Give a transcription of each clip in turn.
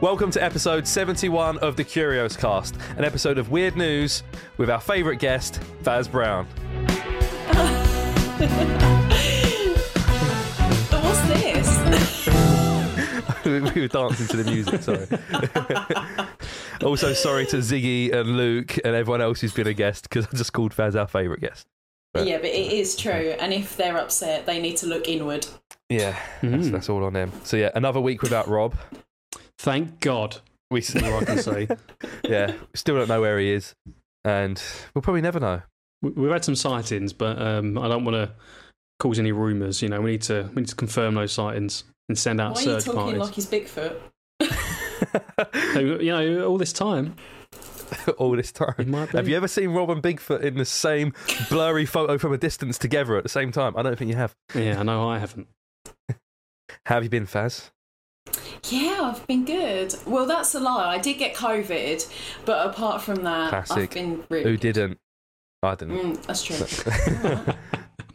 Welcome to episode 71 of the Curios Cast, an episode of weird news with our favourite guest, Faz Brown. What's this? we were dancing to the music, sorry. also, sorry to Ziggy and Luke and everyone else who's been a guest because I just called Faz our favourite guest. yeah, but it is true. And if they're upset, they need to look inward. Yeah, that's, Mm. that's all on them. So, yeah, another week without Rob. Thank God. We That's all I can say. yeah, We still don't know where he is, and we'll probably never know. We- We've had some sightings, but um, I don't want to cause any rumours. You know, we need to we need to confirm those sightings and send out Why are you search talking parties. like he's Bigfoot? So, you know, all this time, all this time. Have you ever seen Rob and Bigfoot in the same blurry photo from a distance together at the same time? I don't think you have. Yeah, I know I haven't. How have you been, Faz? Yeah, I've been good. Well, that's a lie. I did get COVID, but apart from that, Classic. I've been really Who didn't? I didn't. Mm, that's true.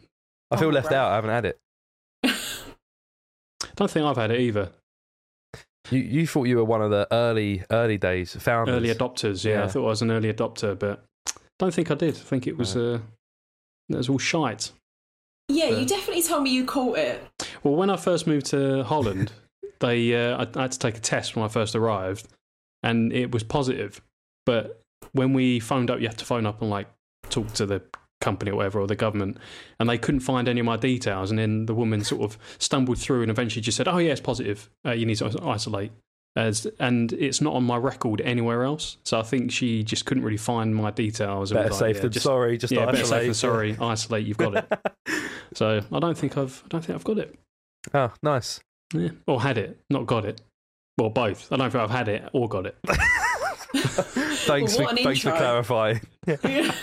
I feel Oh, left right. out. I haven't had it. I don't think I've had it either. You you thought you were one of the early early days founders. Early adopters, yeah, Yeah. I thought I was an early adopter, but don't think I did. I think it was uh, it was all shite. yeah, Uh. you definitely told me you caught it. Well, when I first moved to Holland, they uh, I, had to take a test when I first arrived, and it was positive. But when we phoned up, you have to phone up and like talk to the company or whatever or the government, and they couldn't find any of my details. And then the woman sort of stumbled through and eventually just said, "Oh yeah, it's positive. Uh, you need to isolate." As, and it's not on my record anywhere else, so I think she just couldn't really find my details. and Better was like, safe yeah, than just- sorry. Just yeah, better safe than sorry. Isolate, you've got it. so I don't think I've I don't think I've got it. oh, nice. Yeah. Or had it, not got it. Well, both. I don't think I've had it or got it. thanks What for an thanks for intro. clarifying.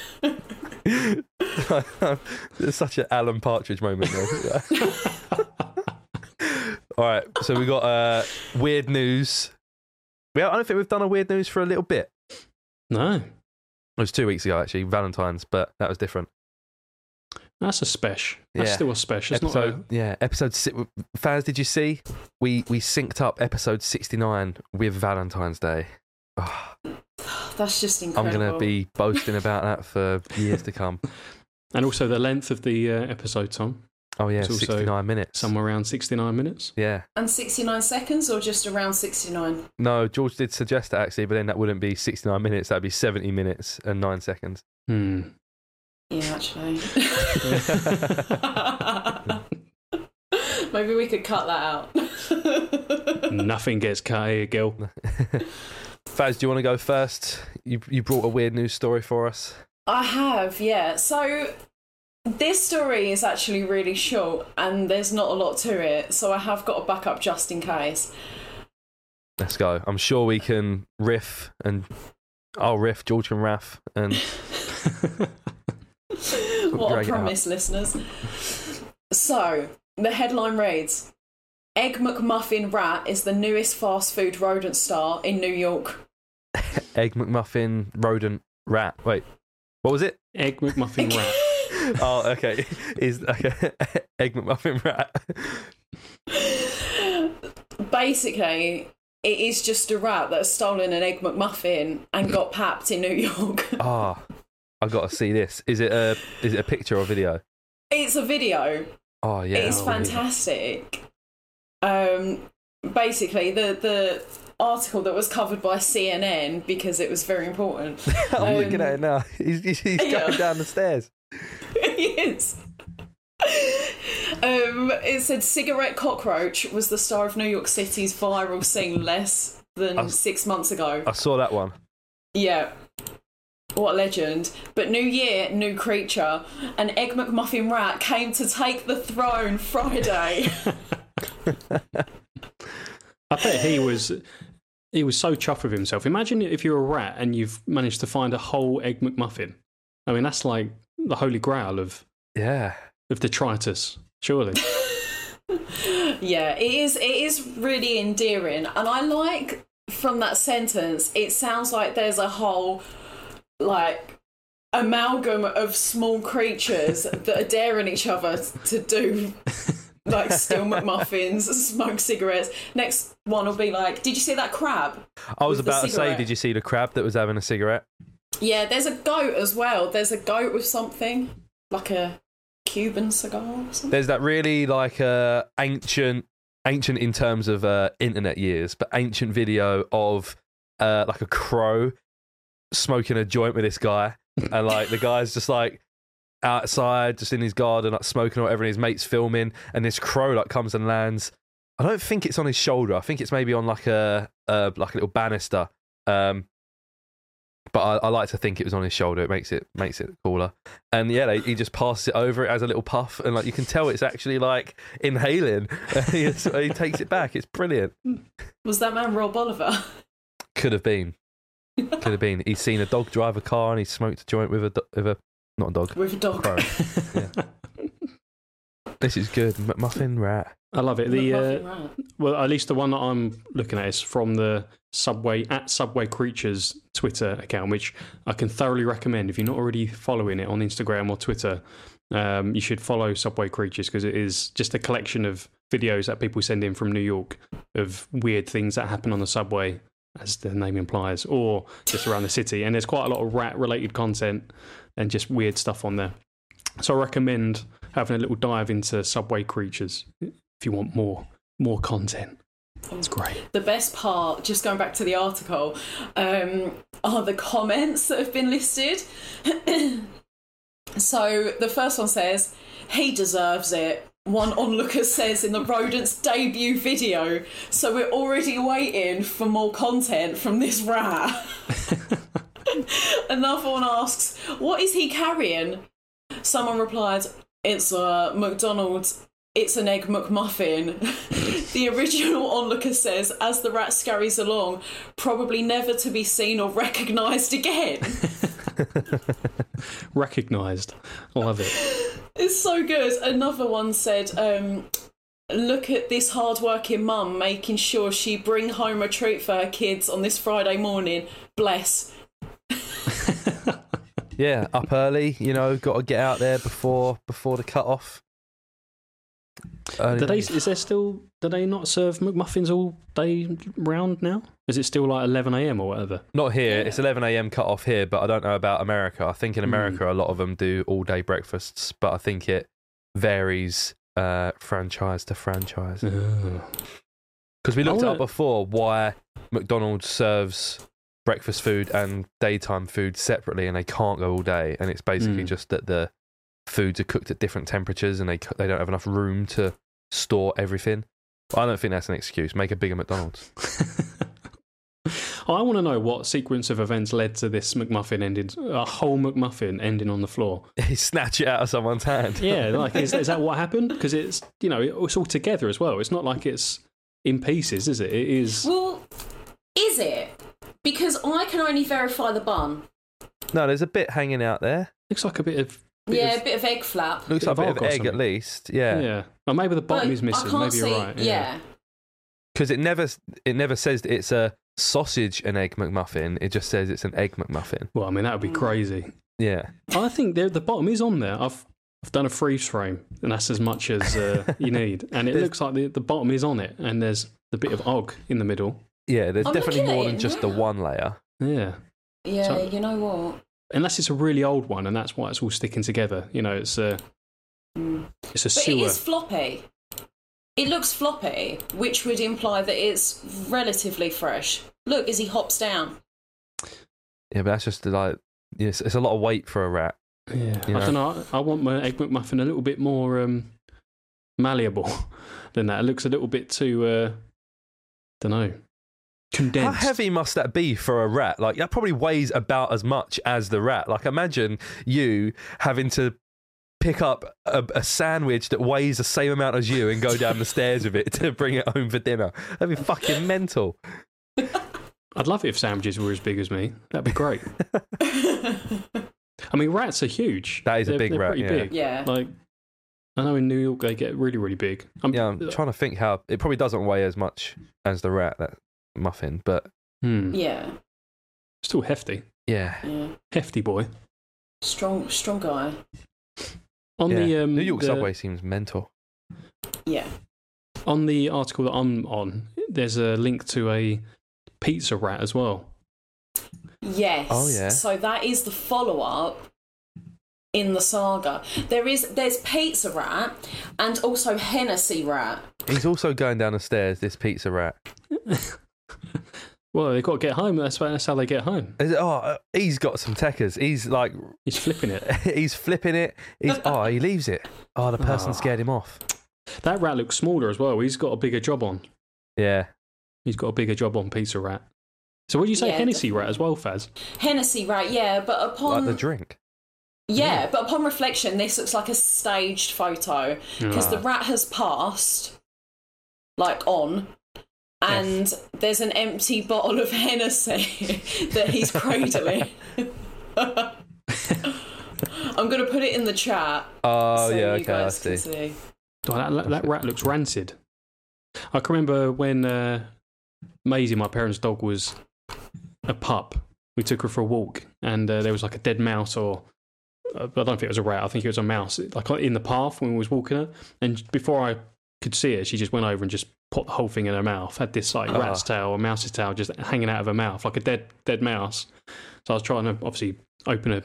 It's such an Alan Partridge moment. All right, so we got uh, weird news. We I don't think we've done a weird news for a little bit. No, It was two weeks ago actually, Valentine's, but that was different. That's a special. That's Yeah. still a special. It's not episode, yeah, episode six. Faz, did you see? We we synced up episode sixty nine with Valentine's Day. Oh, That's just incredible. I'm gonna be boasting about that for years to come. and also the length of the uh, episode, Tom, Oh yeah, It's sixty nine minutes. somewhere around sixty-nine minutes. Yeah. And 69 seconds or just around 69? No, George did suggest it actually, but then that wouldn't be 69 minutes. That'd be 70 minutes and nine seconds. Hmm. Yeah, actually. Maybe we could cut that out. Nothing gets cut here, Gil. Faz, do you want to go first? You you brought a weird news story for us. I have, yeah. So this story is actually really short and there's not a lot to it, so I have got a backup just in case. Let's go. I'm sure we can riff and I'll riff. George can raff and what a promise, listeners. So, the headline reads Egg McMuffin rat is the newest fast food rodent star in New York. egg McMuffin rodent rat. Wait, what was it? Egg McMuffin rat. oh, okay. Is okay. egg McMuffin rat. Basically, it is just a rat that has stolen an Egg McMuffin and got papped in New York. Ah, I got to see this. Is it a is it a picture or video? It's a video. Oh yeah. it's Oh, fantastic. Um, basically, the the article that was covered by CNN because it was very important. I'm looking um, at it now. He's, he's, he's yeah. going down the stairs. is. Um, it said cigarette cockroach was the star of New York City's viral scene less than I- six months ago. I saw that one. Yeah. What a legend. But new year, new creature. An Egg McMuffin rat came to take the throne Friday. I bet he was he was so chuffed with himself. Imagine if you're a rat and you've managed to find a whole egg McMuffin. I mean, that's like the holy grail of Yeah. of detritus, surely. yeah, it is it is really endearing. And I like from that sentence, it sounds like there's a whole like amalgam of small creatures that are daring each other to do like steal McMuffins, smoke cigarettes. Next one will be like, did you see that crab? I was about to say, did you see the crab that was having a cigarette? Yeah, there's a goat as well. There's a goat with something like a Cuban cigar or something. There's that really like uh, ancient, ancient in terms of uh, internet years, but ancient video of uh, like a crow smoking a joint with this guy, and like the guy's just like outside, just in his garden, like smoking or whatever, and his mates filming, and this crow like comes and lands. I don't think it's on his shoulder. I think it's maybe on like a uh, like a little banister. Um, but I, I like to think it was on his shoulder. It makes it makes it cooler. And yeah, they, he just passes it over. It has a little puff, and like you can tell, it's actually like inhaling. he, he takes it back. It's brilliant. Was that man Rob Oliver? Could have been. Could have been. He's seen a dog drive a car, and he smoked a joint with a do- with a not a dog. with a dog. Crow. This is good. McMuffin rat. I love it. The uh, rat. well, at least the one that I'm looking at is from the Subway at Subway Creatures Twitter account, which I can thoroughly recommend. If you're not already following it on Instagram or Twitter, um, you should follow Subway Creatures because it is just a collection of videos that people send in from New York of weird things that happen on the subway, as the name implies, or just around the city. And there's quite a lot of rat related content and just weird stuff on there. So I recommend having a little dive into Subway Creatures if you want more more content. It's great. The best part, just going back to the article, um, are the comments that have been listed. so the first one says, he deserves it. One onlooker says in the rodent's debut video. So we're already waiting for more content from this rat. Another one asks, what is he carrying? Someone replied, it's a McDonald's, it's an egg McMuffin. the original onlooker says, as the rat scurries along, probably never to be seen or recognised again. Recognised. Love it. It's so good. Another one said, um, look at this hard-working mum making sure she bring home a treat for her kids on this Friday morning. Bless. Yeah, up early. You know, got to get out there before before the cut off. Do they, is there still? Do they not serve McMuffins all day round now? Is it still like 11 a.m. or whatever? Not here. Yeah. It's 11 a.m. cut off here, but I don't know about America. I think in Hmm. America, a lot of them do all day breakfasts, but I think it varies uh, franchise to franchise. Because we looked wanna- up before why McDonald's serves breakfast food and daytime food separately, and they can't go all day. And it's basically Mm. just that the foods are cooked at different temperatures, and they they don't have enough room to store everything. But I don't think that's an excuse. Make a bigger McDonald's. I want to know what sequence of events led to this McMuffin ending, a whole McMuffin ending on the floor. Snatch it out of someone's hand. Yeah, like is, is that what happened? Because it's you know it's all together as well. It's not like it's in pieces, is it? It is. Well, is it? Because I can only verify the bun. No, there's a bit hanging out there. Looks like a bit of. Bit yeah, of- a bit of egg flap. Looks like a bit of Argos egg at least. yeah. Yeah. Or maybe the bottom But is missing. I can't Maybe you're right. yeah. Because it never it never says it's a sausage and egg McMuffin. It just says it's an egg McMuffin. Well, I mean that would be Mm. crazy. Yeah. I think the the bottom is on there. I've I've done a freeze frame, and that's as much as uh, you need. And it looks like the, the bottom is on it, and there's the bit of og in the middle. Yeah, there's I'm definitely more than just the one layer. Yeah, Yeah, So- you know what? Unless it's a really old one, and that's why it's all sticking together. You know, it's a Mm. it's a But sewer. it is floppy. It looks floppy, which would imply that it's relatively fresh. Look, as he hops down. Yeah, but that's just like yes, it's a lot of weight for a rat. Yeah, You I don't know. I, I want my egg McMuffin a little bit more um, malleable than that. It looks a little bit too. Uh, don't know. Condensed. How heavy must that be for a rat? Like that probably weighs about as much as the rat. Like imagine you having to pick up a, a sandwich that weighs the same amount as you and go down the stairs with it to bring it home for dinner. That'd be fucking mental. I'd love it if sandwiches were as big as me. That'd be great. I mean, rats are huge. That is a They're- big rat, yeah. big. yeah. Like, I know in New York they get really, really big. I'm, Yeah, I'm trying to think how it probably doesn't weigh as much as the rat that muffin, but Hmm. Yeah. Still hefty. yeah. Yeah. Hefty boy. Strong strong guy. On yeah. the um, New York the- subway seems mental. Yeah. On the article that I'm on, there's a link to a pizza rat as well. Yes. Oh, yeah. So that is the follow up in the saga. There is there's Pizza Rat and also Hennessy Rat. He's also going down the stairs. This pizza rat. Well, they've got to get home. That's, that's how they get home. Is it, oh, uh, he's got some techers. He's like, He's flipping it. he's flipping it. He's oh, he leaves it. Oh, the person Ah. scared him off. That rat looks smaller as well. He's got a bigger job on. Yeah. He's got a bigger job on Pizza Rat. So what do you say, Yeah, Hennessy Rat as well, Faz? Hennessy Rat, yeah, but Like upon the drink. yeah, but upon reflection, this looks like a staged photo because the rat has passed, like on, and there's an empty bottle of Hennessy that he's cradling. I'm gonna put it in the chat. Oh, so yeah, you okay, I guys see. see. Oh, that, that, that rat looks rancid. I can remember when uh, Maisie, my parents' dog, was a pup. We took her for a walk, and uh, there was like a dead mouse, or uh, I don't think it was a rat. I think it was a mouse, like in the path when we was walking her. And before I could see it, she just went over and just put the whole thing in her mouth. Had this like Ah. rat's tail or mouse's tail just hanging out of her mouth, like a dead dead mouse. So I was trying to obviously open her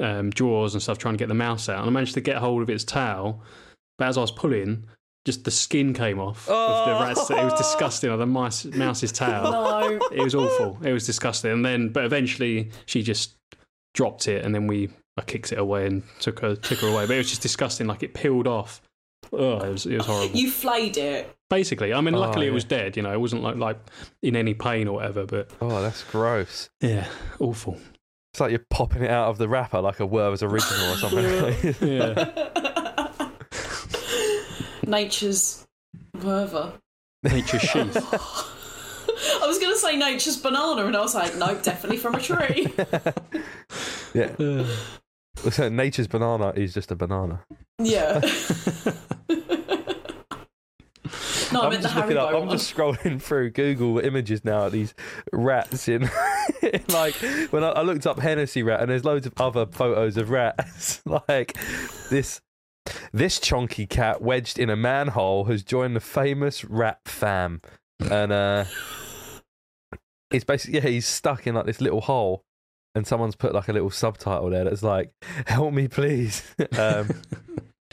um, drawers and stuff, trying to get the mouse out, and I managed to get hold of its tail. But as I was pulling, just the skin came off of the rat's. It was disgusting. Like the mice, mouse's tail. No, It was awful. It was disgusting. And then, but eventually, she just dropped it, and then we I kicked it away and took her took her away. But it was just disgusting. Like it peeled off. Oh, it was it was horrible. you flayed it. Basically, I mean, Oh, luckily it was dead. You know, it wasn't like like in any pain or whatever. But Oh, that's gross. yeah, awful. It's like you're popping it out of the wrapper like a Werther's original or something. Yeah, Nature's Werther. nature's sheath. I was going to say nature's banana, and I was like, nope, definitely from a tree. yeah. So nature's banana is just a banana. yeah. no, I I'm just looking up. I'm just scrolling through Google images now at these rats in, in like when I, I looked up Hennessy rat and there's loads of other photos of rats like this. This chonky cat wedged in a manhole has joined the famous rat fam, and uh, it's basically yeah he's stuck in like this little hole, and someone's put like a little subtitle there that's like "Help me, please." Um,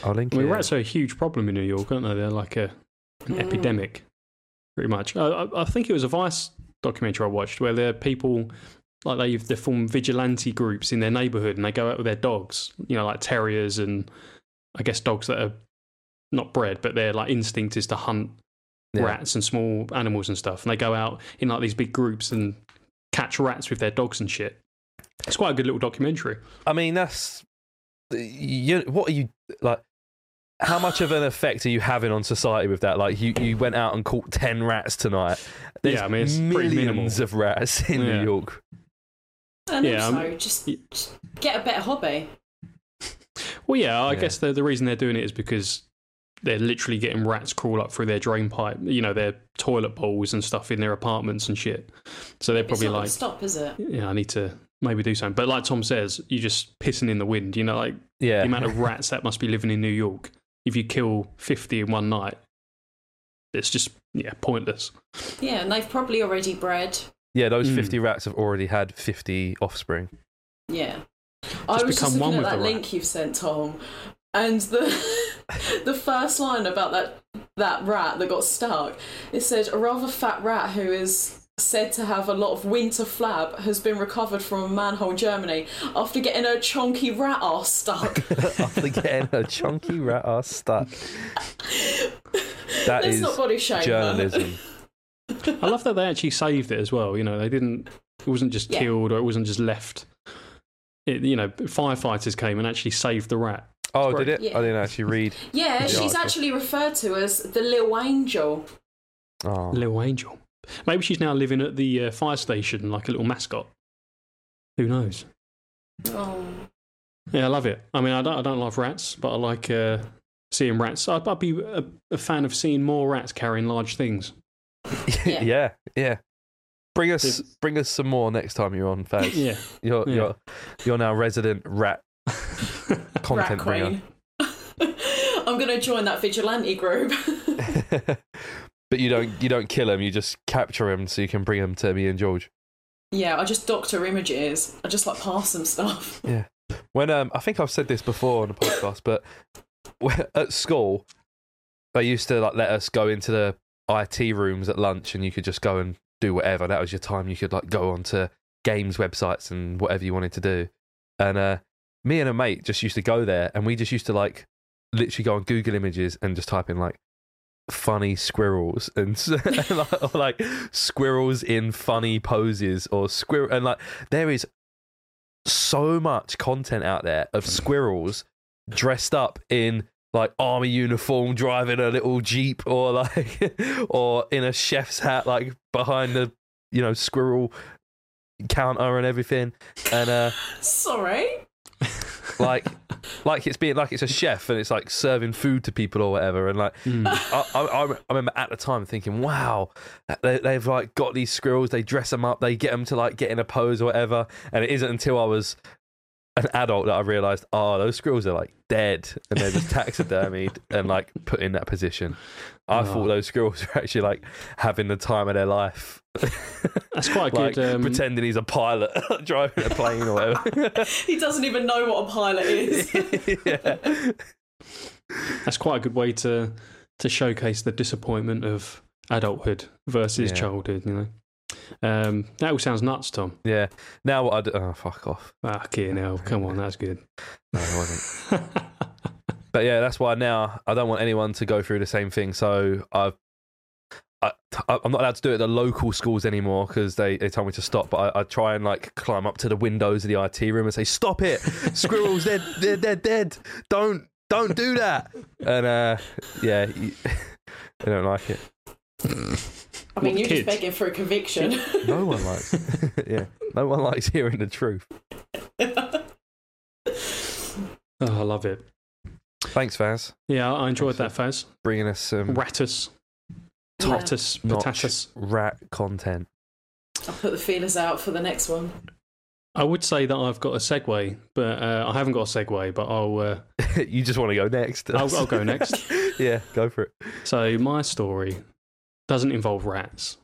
I'll link I mean, it. rats are a huge problem in New York, aren't they? They're like a an Mm. epidemic, pretty much. I, I, I think it was a Vice documentary I watched where there are people like they they form vigilante groups in their neighborhood and they go out with their dogs, you know, like terriers and I guess dogs that are not bred, but their like instinct is to hunt Yeah. rats and small animals and stuff. And they go out in like these big groups and catch rats with their dogs and shit. It's quite a good little documentary. I mean, that's you. What are you like? How much of an effect are you having on society with that? Like, you, you went out and caught ten rats tonight. There's Yeah, I mean, it's pretty millions minimal. of rats in Yeah. New York. and Yeah, also, um, just, just get a better hobby. Well, yeah, I Yeah. guess the the reason they're doing it is because they're literally getting rats crawl up through their drain pipe, you know, their toilet bowls and stuff in their apartments and shit. So they're It's probably not like, stop, is it? yeah, I need to maybe do something. But like Tom says, you're just pissing in the wind. You know, like Yeah, the amount of rats that must be living in New York. If you kill 50 in one night, it's just, yeah, pointless. Yeah, and they've probably already bred. yeah. Those Mm. fifty rats have already had fifty offspring. Yeah. I was become just looking with at that the link you've sent, Tom, and the the first line about that that rat that got stuck, it said a rather fat rat who is said to have a lot of winter flab has been recovered from a manhole in Germany after getting a chonky rat ass stuck. After getting a chunky rat ass stuck. That Let's is not body shame her. journalism. I love that they actually saved it as well. You know, they didn't, it wasn't just Yeah. killed or it wasn't just left. It, you know, firefighters came and actually saved the rat. Oh, did it? Yeah. I didn't actually read. Yeah, Yeah, she's okay. actually referred to as the little angel. Oh, Little angel. Maybe she's now living at the uh, fire station like a little mascot. Who knows? Oh. Yeah, I love it. I mean, I don't, I don't love rats, but I like uh, seeing rats. I'd, I'd be a, a fan of seeing more rats carrying large things. Yeah. yeah, yeah. Bring us, It's- bring us some more next time you're on Faz. Yeah. You're, Yeah. you're, you're now resident rat content rat bringer. I'm going to join that vigilante group. But you don't you don't kill him. You just capture him so you can bring him to me and George. Yeah, I just doctor images. I just like pass them stuff. Yeah. When um, I think I've said this before on the podcast, but at school they used to like let us go into the IT rooms at lunch, and you could just go and do whatever. That was your time. You could like go onto games websites and whatever you wanted to do. And uh, me and a mate just used to go there, and we just used to like literally go on Google Images and just type in like funny squirrels and, and like, or, like squirrels in funny poses or squirrel and like there is so much content out there of squirrels dressed up in like army uniform driving a little jeep or like or in a chef's hat like behind the you know squirrel counter and everything and uh Sorry. like like it's being like it's a chef and it's like serving food to people or whatever and like Mm. I, I, I remember at the time thinking, wow, they, they've like got these squirrels, they dress them up, they get them to like get in a pose or whatever. And it isn't until I was an adult that I realized, oh, those squirrels are like dead and they're just taxidermied and like put in that position. I Oh. thought those squirrels were actually like having the time of their life. That's quite a like good. Um, pretending he's a pilot driving a plane or whatever. He doesn't even know what a pilot is. yeah. That's quite a good way to to showcase the disappointment of adulthood versus Yeah. childhood. You know, um, that all sounds nuts, Tom. yeah. Now what I do, oh, fuck off. Okay, hell, come on, that's good. No, it wasn't. But yeah, that's why now I don't want anyone to go through the same thing. So I've, I, I'm not allowed to do it at the local schools anymore because they, they told me to stop. But I, I try and like climb up to the windows of the IT room and say, "Stop it, squirrels! They're they're they're dead! Don't don't do that!" And uh, yeah, you- they don't like it. I mean, you're kids? just begging for a conviction. No one likes. yeah, no one likes hearing the truth. Oh, I love it. Thanks, Faz, Yeah, I enjoyed Thanks, that, Faz. bringing us some Ratus, Yeah. Totus, Potatus. rat content. I'll put the feelers out for the next one. I would say that I've got a segue, but uh, I haven't got a segue. But I'll uh, you just want to go next. I'll, I'll go next. yeah, go for it. So my story doesn't involve rats.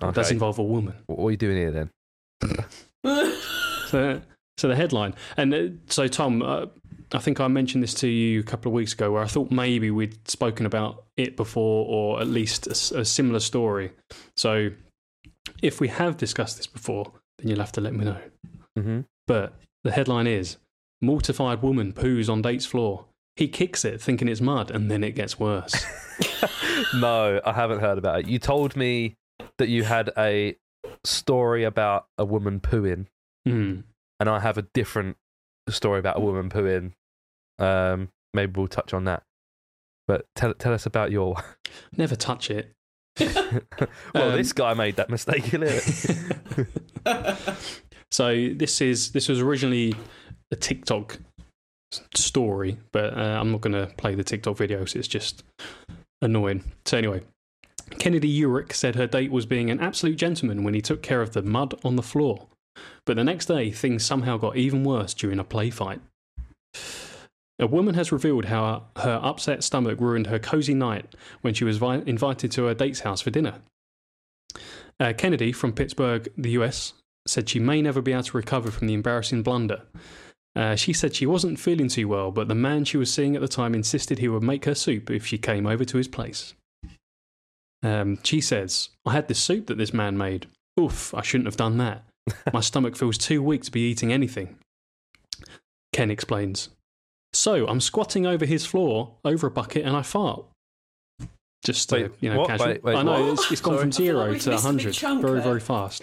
It does Okay. involve a woman. What are you doing here then? So, so the headline, and uh, so Tom, uh, I think I mentioned this to you a couple of weeks ago, where I thought maybe we'd spoken about it before, or at least a similar story. So, if we have discussed this before, then you'll have to let me know. Mm-hmm. But the headline is: Mortified woman poos on date's floor. He kicks it, thinking it's mud, and then it gets worse. no, I haven't heard about it. You told me that you had a story about a woman pooing, Hmm. and I have a different story about a woman pooing. Um, maybe we'll touch on that. But tell tell us about your. Never touch it. well, Um, this guy made that mistake. You know? so this is this was originally a TikTok story, but uh, I'm not going to play the TikTok video, so it's just annoying. So anyway, Kennedy Urick said her date was being an absolute gentleman when he took care of the mud on the floor, but the next day things somehow got even worse during a play fight. A woman has revealed how her upset stomach ruined her cozy night when she was vi- invited to her date's house for dinner. Uh, Kennedy from Pittsburgh, the US, said she may never be able to recover from the embarrassing blunder. Uh, she said she wasn't feeling too well, but the man she was seeing at the time insisted he would make her soup if she came over to his place. Um, she says, I had this soup that this man made. Oof, I shouldn't have done that. My stomach feels too weak to be eating anything. Ken explains. So I'm squatting over his floor, over a bucket, and I fart. Just to, Wait, you know, what? casual. Wait, wait, I know what? it's, it's gone Sorry. from zero like to missed a 100 very, there. very fast.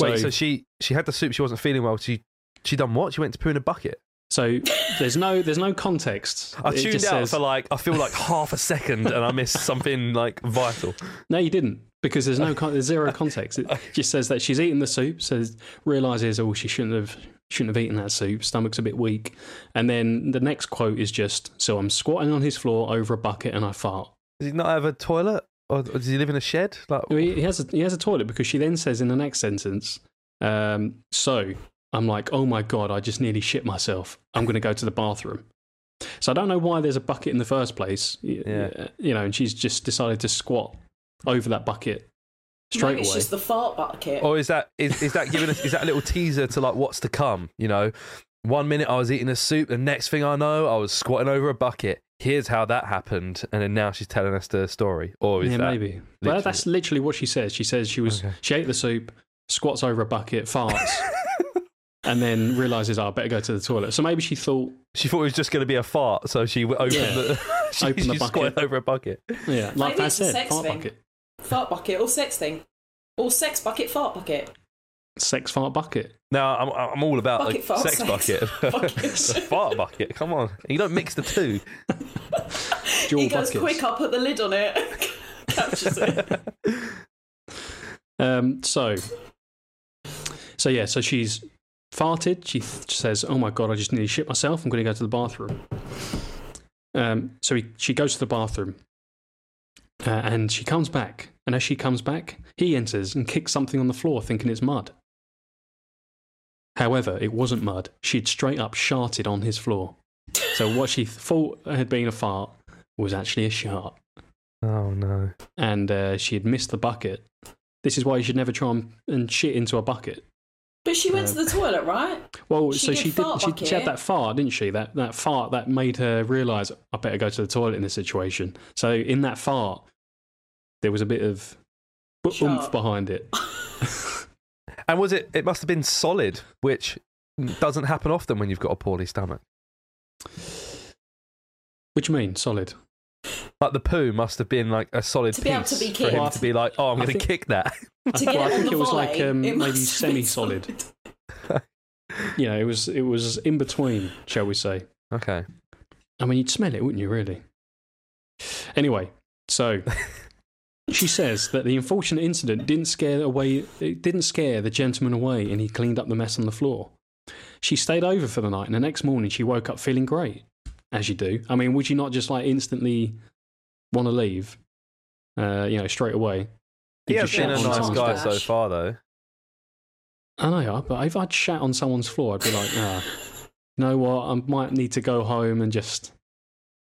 Wait, so she she had the soup. She wasn't feeling well. She she done what? She went to poo in a bucket. So there's no there's no context. I It tuned out says- for like I feel like half a second, and I missed something like vital. no, you didn't because there's no there's zero context. It just says that she's eating the soup. Says realizes oh she shouldn't have shouldn't have eaten that soup. Stomach's a bit weak, and then the next quote is just so I'm squatting on his floor over a bucket and I fart. Does he not have a toilet, or, does he live in a shed? Like, He he has a, he has a toilet because she then says in the next sentence, um, so I'm like oh my god I just nearly shit myself. I'm going to go to the bathroom. So I don't know why there's a bucket in the first place. Yeah. You know, and she's just decided to squat over that bucket straight Maybe it's away. just the fart bucket. Or is that is, is that giving us is that a little teaser to like what's to come? You know, one minute I was eating a soup, the next thing I know I was squatting over a bucket. Here's how that happened, and then now she's telling us the story. Or is yeah, that maybe. Well, that's literally what she says. She says she was Okay. she ate the soup, squats over a bucket, farts, and then realizes, oh, I better go to the toilet. So maybe she thought, She thought it was just going to be a fart, so she opened Yeah. the she, Opened the she bucket. over a bucket. yeah, like Maybe I it's said, sex fart thing. bucket, Fart bucket or sex thing. Or sex bucket, fart bucket. sex fart bucket. Now I'm I'm all about Bucket like fart, sex sex bucket, bucket. Fart bucket. Come on, you don't mix the two. Dual he goes buckets. quick, I'll put the lid on it. Captures it. Um, so, so yeah, so she's farted. She th- says, "Oh my god, I just nearly shit myself. I'm going to go to the bathroom." Um, so he, she goes to the bathroom, uh, and she comes back. And as she comes back, he enters and kicks something on the floor, thinking it's mud. However, it wasn't mud. She'd straight up sharted on his floor. So what she thought had been a fart was actually a shart Oh no. and uh, she had missed the bucket. This is why you should never try and, and shit into a bucket. But she went to uh, the toilet, right? Well, She so did she did. fart She, she had that fart, didn't she? That that fart that made her realise I better go to the toilet in this situation. So in that fart, there was a bit of oomph behind it. And was it? It must have been solid, which doesn't happen often when you've got a poorly stomach. Which you mean solid? Like the poo must have been like a solid To piece be able to be for him to be like, "Oh, I'm I going to think- kick that." To I, get well, I it on think the it was volley, like um, it maybe must have been semi-solid. You know, it was it was in between, shall we say? Okay. I mean, you'd smell it, wouldn't you? Really. Anyway, so she says that the unfortunate incident didn't scare away. It didn't scare the gentleman away, and he cleaned up the mess on the floor. She stayed over for the night, and the next morning she woke up feeling great, as you do. I mean, would you not just like instantly want to leave? Uh, you know, straight away. He Did has you been a shat nice guy dash? so far, though. I know, but if I'd shat on someone's floor, I'd be like, ah, you know what? I might need to go home and just,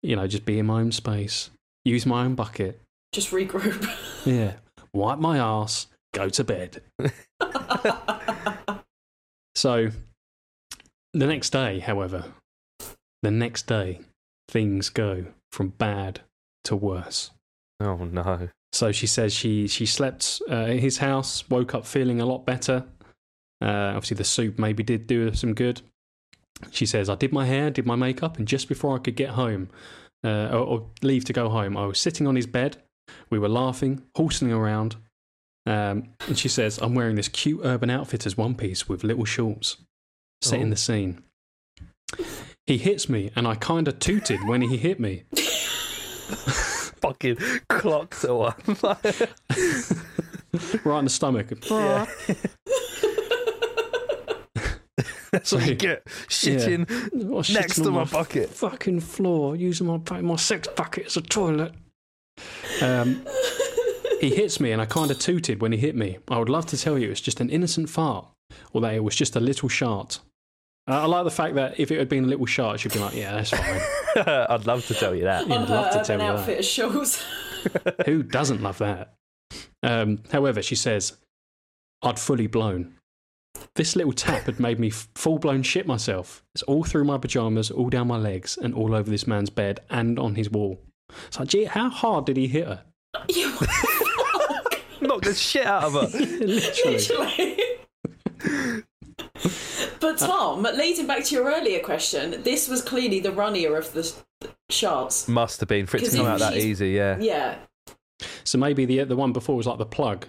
you know, just be in my own space, use my own bucket. Just regroup. Yeah. Wipe my ass, go to bed. So, the next day, however, the next day, things go from bad to worse. Oh no. So she says she she slept uh, at his house, woke up feeling a lot better. Uh, obviously, the soup maybe did do her some good. She says, "I did my hair, did my makeup, and just before I could get home uh, or, or leave to go home, I was sitting on his bed. We were laughing, horsing around." Um, and she says, "I'm wearing this cute Urban Outfitters one piece with little shorts, setting Oh. the scene." He hits me, and I kind of tooted when he hit me. Fucking clocked to one. right in the stomach. yeah. That's what you get shitting shitting next to my bucket. fucking floor using my my sex bucket as a toilet. Um, he hits me, and I kind of tooted when he hit me. I would love to tell you it's just an innocent fart, or that it was just a little shart. Uh, I like the fact that if it had been a little shart, she'd be like, "Yeah, that's fine." I'd love to tell you that. Yeah, on I'd her love to urban tell you that. outfitter shawls. Who doesn't love that? Um, however, she says, I'd fully blown. This little tap had made me full blown shit myself. It's all through my pajamas, all down my legs, and all over this man's bed and on his wall. It's like, gee, how hard did he hit her? Yeah, Knock the shit out of her. Literally. Literally. But Tom, leading back to your earlier question, this was clearly the runnier of the shots. Must have been for it to 'Cause come out that easy, yeah. Yeah. So maybe the the one before was like the plug.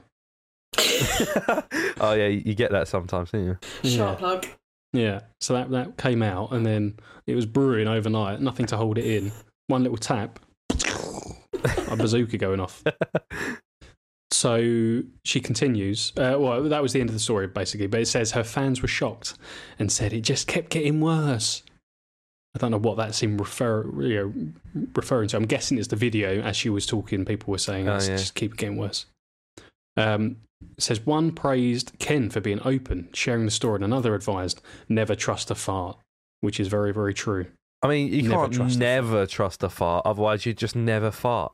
oh yeah, you get that sometimes, don't you? Shark plug. Yeah. So that, that came out, and then it was brewing overnight, nothing to hold it in. One little tap, a bazooka going off. So she continues. Uh, well, that was the end of the story, basically. But it says her fans were shocked and said it just kept getting worse. I don't know what that seemed refer, you know, referring to. I'm guessing it's the video as she was talking. People were saying Oh, it's yeah. just keep getting worse. Um, it says one praised Ken for being open, sharing the story, and another advised never trust a fart, which is very, very true. I mean, you Never can't trust a never trust a fart. Otherwise, you'd just never fart.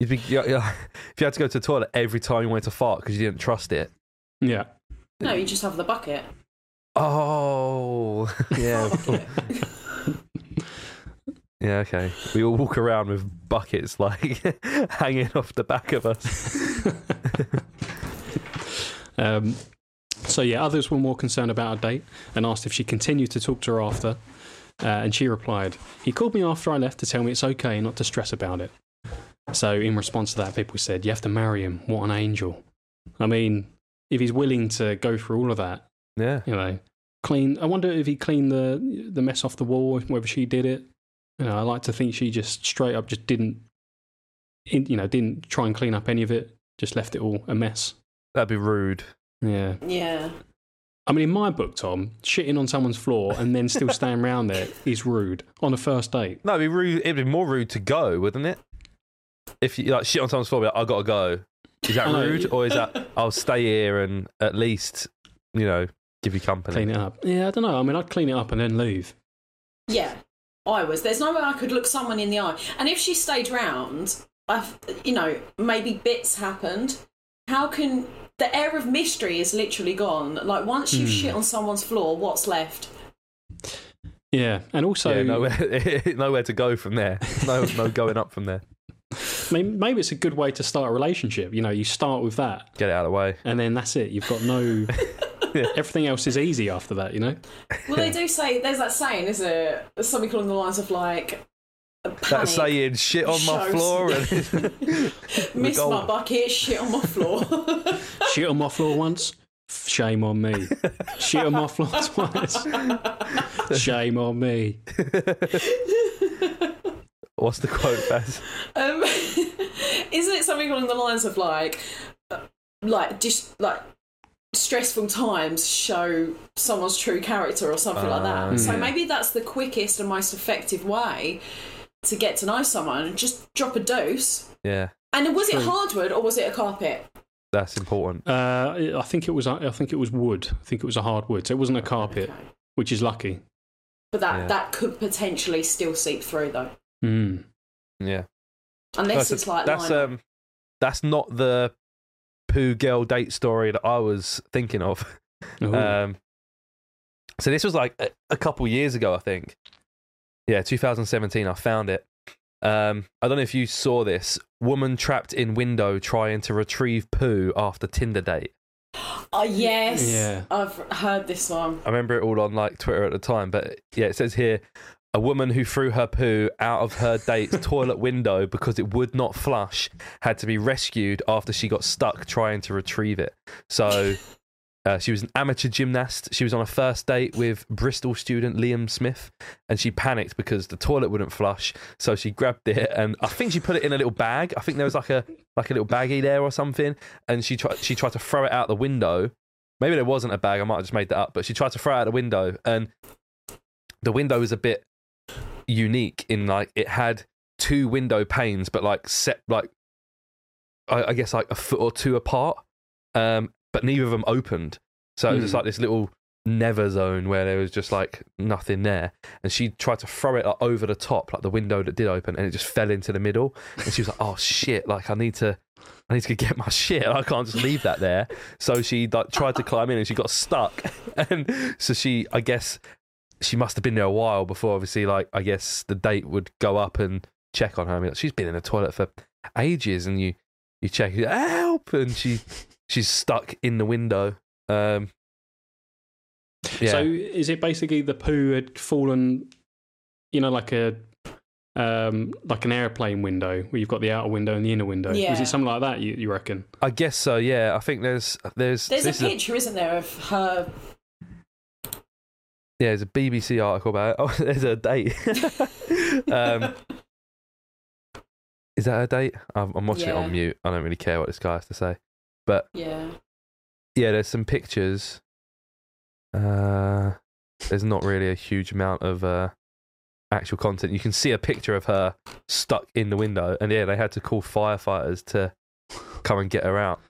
You'd be, yeah, yeah. if you had to go to the toilet every time you wanted to fart because you didn't trust it. Yeah. No, you just have the bucket. Oh, yeah, Bucket. yeah. Okay, we all walk around with buckets like hanging off the back of us. Um, so yeah, others were more concerned about her date and asked if she continued to talk to her after. Uh, and she replied, "He called me after I left to tell me it's okay not to stress about it." So in response to that, people said, "You have to marry him. What an angel!" I mean, if he's willing to go through all of that, Yeah, you know, clean. I wonder if he cleaned the the mess off the wall, whether she did it. You know, I like to think she just straight up just didn't, in, you know, didn't try and clean up any of it. Just left it all a mess. that'd be rude. Yeah. yeah. I mean, in my book, Tom, shitting on someone's floor and then still staying around there is rude on a first date. No, it'd be rude. It'd be more rude to go, wouldn't it? If you like shit on someone's floor, be like, I gotta go. Is that rude, or is that I'll stay here and at least you know give you company? Clean it up. Yeah, I don't know. I mean, I'd clean it up and then leave. Yeah, I was. There's no way I could look someone in the eye. And if she stayed round, I've, you know, maybe bits happened. How can the air of mystery is literally gone? Like once you Hmm. shit on someone's floor, what's left? Yeah, and also yeah, nowhere, nowhere to go from there. No, no going up from there. Maybe, maybe it's a good way to start a relationship. You know, you start with that, Get it out of the way. and then that's it. You've got no. Everything else is easy after that. You know. Well, they do say there's that saying, is it? Something along the lines of like. That saying shit on my shows- floor and Missed my bucket, shit on my floor. Shit on my floor once. Shame on me. Shit on my floor twice. Shame on me. What's the quote, Baz? Um, isn't it something along the lines of like, uh, like just like stressful times show someone's true character or something like Ah, that? So yeah. maybe that's the quickest and most effective way to get to know someone. And just drop a dose. Yeah, And was it hardwood or was it a carpet? that's important. Uh, I think it was. I think it was wood. I think it was a hardwood. So it wasn't a carpet, Okay. which is lucky. But that Yeah. that could potentially still seep through though, Mm. Yeah, unless That's- it's like that's liner. um, that's not the poo girl date story that I was thinking of. Ooh. Um, so this was like a, a couple years ago, I think. Yeah, 2017. I found it. Um, I don't know if you saw this. Woman trapped in window trying to retrieve poo after Tinder date. Oh yes, Yeah. I've heard this one. I remember it all on like Twitter at the time, but yeah, it says here a woman who threw her poo out of her date's toilet window because it would not flush had to be rescued after she got stuck trying to retrieve it. So uh, she was an amateur gymnast. She was on a first date with Bristol student Liam Smith, and she panicked because the toilet wouldn't flush. So she grabbed it, and I think she put it in a little bag. I think there was like a like a little baggie there or something, and she tried she tried to throw it out the window. Maybe there wasn't a bag. I might have just made that up. But she tried to throw it out the window, and the window was a bit unique in like it had two window panes, but like set like I, I guess like a foot or two apart. Um, but neither of them opened. So it was just Hmm. like this little never zone where there was just like nothing there. And she tried to throw it like, over the top, like the window that did open, and it just fell into the middle. And she was like, "Oh shit! Like I need to." I need to get my shit. I can't just leave that there. So she like tried to climb in and she got stuck. And so she, I guess, she must have been there a while before. Obviously, like I guess the date would go up and check on her. I mean, she's been in the toilet for ages, and you you check, you, help, and she she's stuck in the window. Um, yeah, So is it basically the poo had fallen, you know, like a um, like an airplane window where you've got the outer window and the inner window? Was Yeah. it something like that? You, you reckon? I guess so. Yeah, I think there's there's There's a this is picture, isn't there, of her? Yeah, there's a BBC article about it. Oh, there's a date. um, is that a date? I'm, I'm watching it Yeah. on mute. I don't really care what this guy has to say. But Yeah. yeah, there's some pictures. Uh, there's not really a huge amount of uh, actual content. You can see a picture of her stuck in the window, and yeah, they had to call firefighters to come and get her out.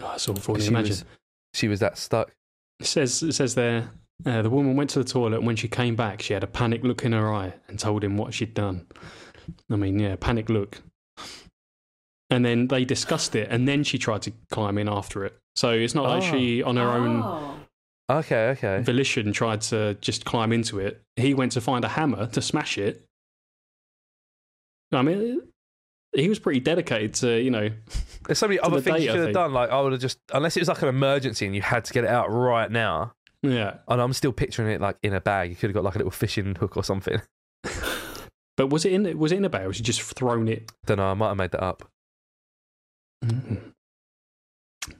Oh, that's awful. She Imagine. was, she was that stuck. It says it says there Uh, the woman went to the toilet, and when she came back, she had a panic look in her eye and told him what she'd done. I mean, yeah, panic look. And then they discussed it, and then she tried to climb in after it. So it's not like Oh. she, on her own Oh. Okay, okay. volition, tried to just climb into it. He went to find a hammer to smash it. I mean, he was pretty dedicated to, you know, There's so many other things you I could have done. Like I would have just, unless it was like an emergency and you had to get it out right now. Yeah. And I'm still picturing it like in a bag. You could have got like a little fishing hook or something. But was it in? Was it in a bag? Or was she just thrown it? Don't know. I might have made that up. Mm.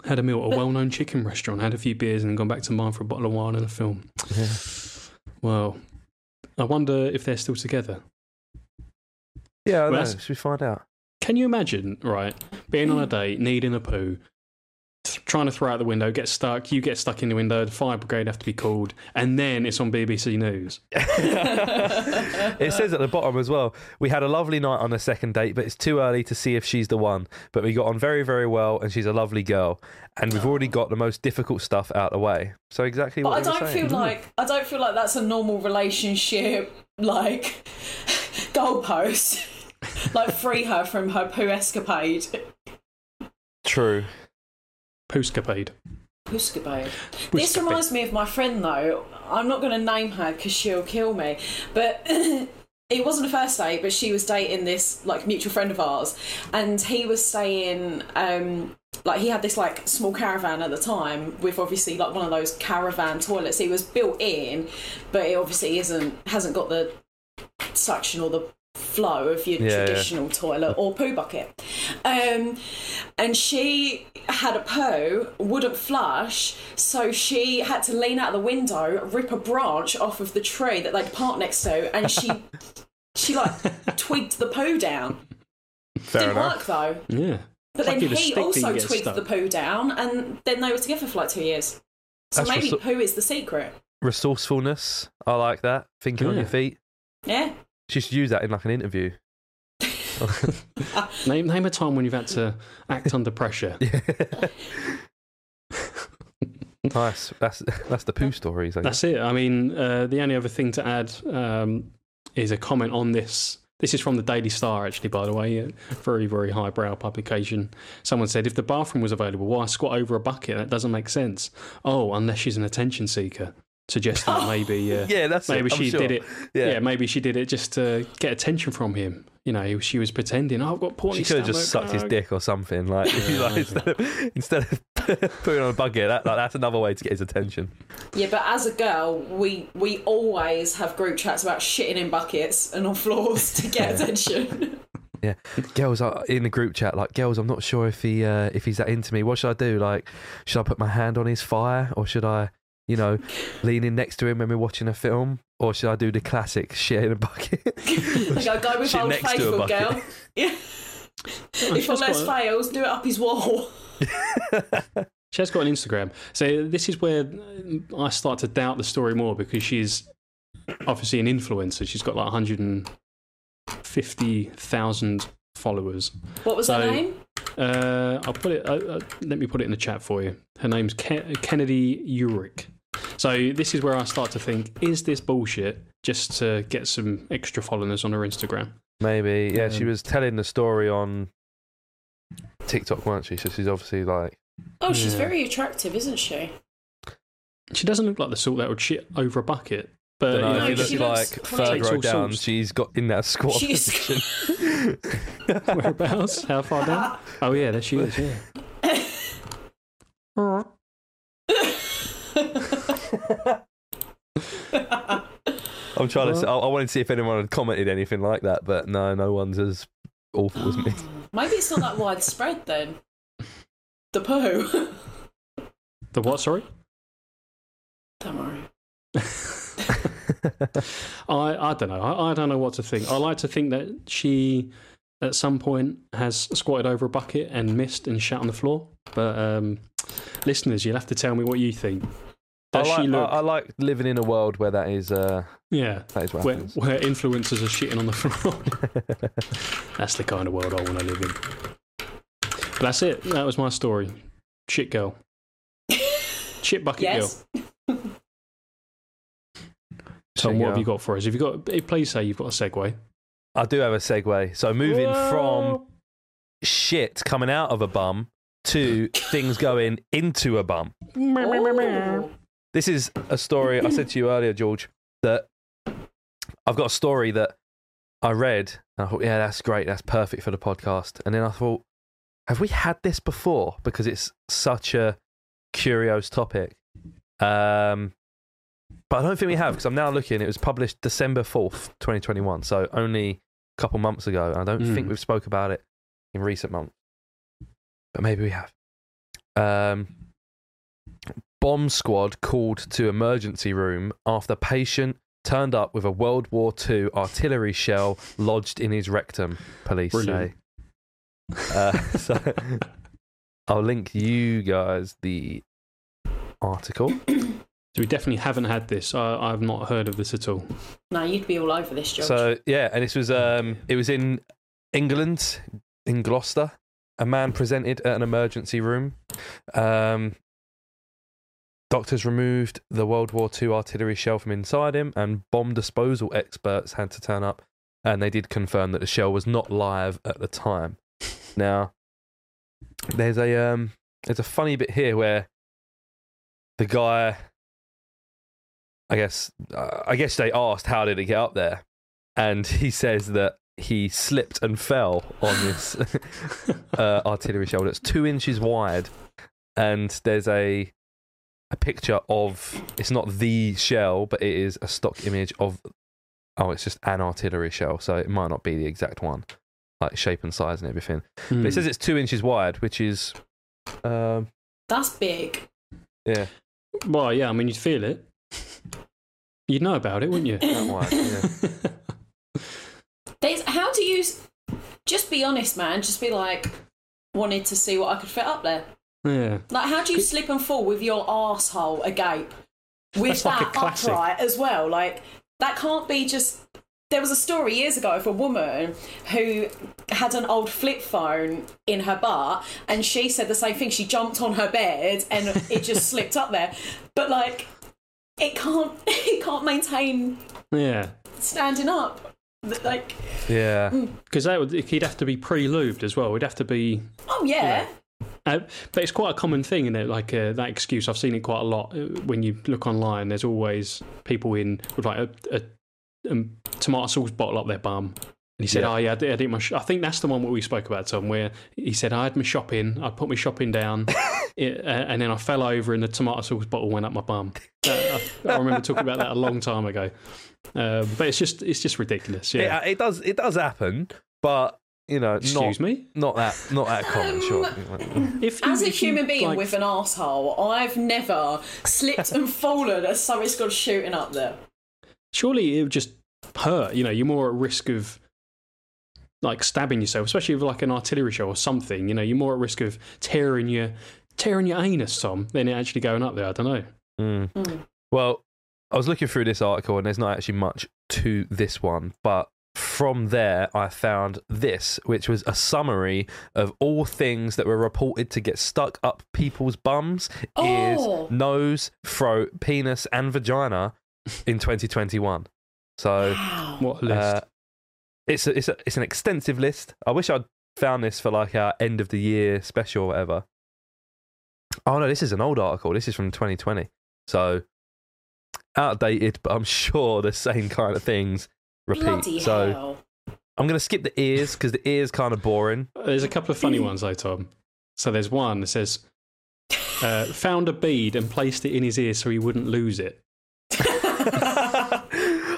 Had a meal at a well-known chicken restaurant. Had a few beers and then gone back to mine for a bottle of wine and a film. Yeah. Well, I wonder if they're still together. Yeah, I Well, know. that's- Should we find out? Can you imagine, right, being on a date, needing a poo, th- trying to throw out the window, get stuck, you get stuck in the window, the fire brigade have to be called, and then it's on BBC News. it says at the bottom as well. We had a lovely night on the second date, but it's too early to see if she's the one. But we got on very, very well, and she's a lovely girl. And we've already got the most difficult stuff out of the way. So exactly But what I don't saying. feel like I don't feel like that's a normal relationship like goalpost. like free her from her poo escapade. True. Pooscapade. Escapade. This reminds me of my friend though. I'm not going to name her because she'll kill me. But it wasn't a first date, but she was dating this like mutual friend of ours, and he was saying. Um, like he had this like small caravan at the time with obviously like one of those caravan toilets. He was built in, but it obviously isn't hasn't got the suction or the flow of your Yeah, yeah. traditional toilet or poo bucket. Um, and she had a poo, wouldn't flush, so she had to lean out the window, rip a branch off of the tree that they'd parked next to, and she she like twigged the poo down. Fair Didn't enough. work though. Yeah. But then Lucky the he stick also get twigged stuck. the poo down, and then they were together for like two years. So That's maybe reso- poo is the secret. Resourcefulness. I like that. Thinking on your feet. Yeah. She should use that in like an interview. Name, name a time when you've had to act under pressure. Yeah. nice. That's that's the poo stories. That's it. I mean, uh, the only other thing to add um, is a comment on this. This is from the Daily Star, actually, by the way. A very, very highbrow publication. Someone said, if the bathroom was available, why squat over a bucket? That doesn't make sense. Oh, unless she's an attention seeker. Suggesting that maybe, uh, yeah, that's maybe it. She sure. did it. Yeah. Yeah. maybe she did it just to get attention from him. You know, she was pretending, oh, I've got porny She could have just stomach, sucked his oh, dick or something. Like, Yeah, like instead of instead of putting on a bucket, that, like, that's another way to get his attention. Yeah, but as a girl, we we always have group chats about shitting in buckets and on floors to get attention. Yeah, girls are in the group chat. Like, girls, I'm not sure if he uh, if he's that into me. What should I do? Like, should I put my hand on his fire, or should I, you know, leaning next to him when we're watching a film, or should I do the classic shit in a bucket? Like, I go with Shit old next to a faithful bucket. girl. Yeah. Oh, if she all else got fails, do it up his wall. She has got an Instagram. So this is where I start to doubt the story more because she's obviously an influencer. She's got like 150,000 followers. What was So- her name? Uh, I'll put it. Uh, uh, let me put it in the chat for you. Her name's Ke- Kennedy Urick. So this is where I start to think: Is this bullshit? Just to get some extra followers on her Instagram. Maybe. Yeah, she Um, was telling the story on TikTok, weren't she? So she's obviously like, Oh, she's Yeah. very attractive, isn't she? She doesn't look like the sort that would shit over a bucket. But don't know, you she No, looks like looks third Takes row all down. sorts. She's got in that squat She's- position. whereabouts? How far down? Oh yeah, there she is. Yeah. I'm trying to. See, I, I wanted to see if anyone had commented anything like that, but no, no one's as awful as me. Um, maybe it's not that widespread then. The poo. The what? Sorry. Don't worry. I I don't know. I, I don't know what to think. I like to think that she at some point has squatted over a bucket and missed and shat on the floor. But um, listeners, you'll have to tell me what you think. I like, she look? I, I like living in a world where that is uh, yeah. that is what Where, where influencers are shitting on the floor. that's the kind of world I want to live in. But that's it. That was my story. Shit girl. Shit bucket girl. Tom, what have you got for us? Have you got? Please say you've got a segue. I do have a segue. So moving from shit coming out of a bum to things going into a bum. This is a story I said to you earlier, George, that I've got a story that I read and I thought, yeah, that's great. That's perfect for the podcast. And then I thought, have we had this before? Because it's such a curious topic. Um, but I don't think we have because I'm now looking. It was published December 4th, 2021. So only a couple months ago. I don't think Mm. we've spoke about it in recent months. But maybe we have. Um, bomb squad called to emergency room after patient turned up with a World War II artillery shell lodged in his rectum. Police Brilliant. say. Uh, so I'll link you guys the article. So we definitely haven't had this. I, I've not heard of this at all. No, you'd be all over this, George. So yeah, and this was um, it was in England, in Gloucester. A man presented at an emergency room. Um, doctors removed the World War II artillery shell from inside him, and bomb disposal experts had to turn up, and they did confirm that the shell was not live at the time. Now, there's a um, there's a funny bit here where the guy, I guess, uh, I guess they asked how did it get up there, and he says that he slipped and fell on this uh, artillery shell that's two inches wide, and there's a a picture of it's not the shell, but it is a stock image of oh, it's just an artillery shell, so it might not be the exact one, like shape and size and everything. But Hmm. it says it's two inches wide, which is um, That's big. yeah, Well, yeah, I mean, you'd feel it. You'd know about it, wouldn't you? that wide. Yeah. How do you just be honest, man? Just be like, wanted to see what I could fit up there. yeah. Like, how do you slip and fall with your asshole agape with That's that classic. upright as well? Like, that can't be just. There was a story years ago of a woman who had an old flip phone in her butt, and she said the same thing. She jumped on her bed and it just slipped up there. But like, it can't. It can't maintain Yeah. standing up. Like, yeah. Because that would he'd have to be pre-lubed as well. He'd have to be. oh yeah. Uh, but it's quite a common thing, isn't it? Like uh, that excuse. I've seen it quite a lot uh, when you look online. There's always people in with like a, a, um tomato sauce bottle up their bum. And he said, Yeah. "Oh yeah, I did, I did my. Sh-. I think that's the one what we spoke about, Tom. Where he said I had my shopping, I put my shopping down, it, uh, and then I fell over, and the tomato sauce bottle went up my bum. Uh, I, I remember talking about that a long time ago. Um, but it's just it's just ridiculous. Yeah. It, it does it does happen, but you know, Excuse not me. not that not that common. Sure. If you, As a if you, human being like- with an asshole, I've never slipped and fallen as something's gone shooting up there. surely it would just hurt. You know, you're more at risk of like stabbing yourself, especially with like an artillery shell or something. You know, you're more at risk of tearing your tearing your anus, Tom, than it actually going up there. I don't know. Mm. Mm. Well, I was looking through this article, and there's not actually much to this one, but from there, I found this, which was a summary of all things that were reported to get stuck up people's bums, Oh. ears, nose, throat, penis, and vagina in 2021. So Wow. What a list? uh, it's a, it's a, it's an extensive list. I wish I'd found this for like our end of the year special or whatever. Oh no, this is an old article. This is from 2020. So outdated, but I'm sure the same kind of things repeat. Bloody so hell. I'm going to skip the ears because the ears kind of boring. there's a couple of funny ones though, Tom. So there's one that says. Uh, found a bead and placed it in his ear so he wouldn't lose it.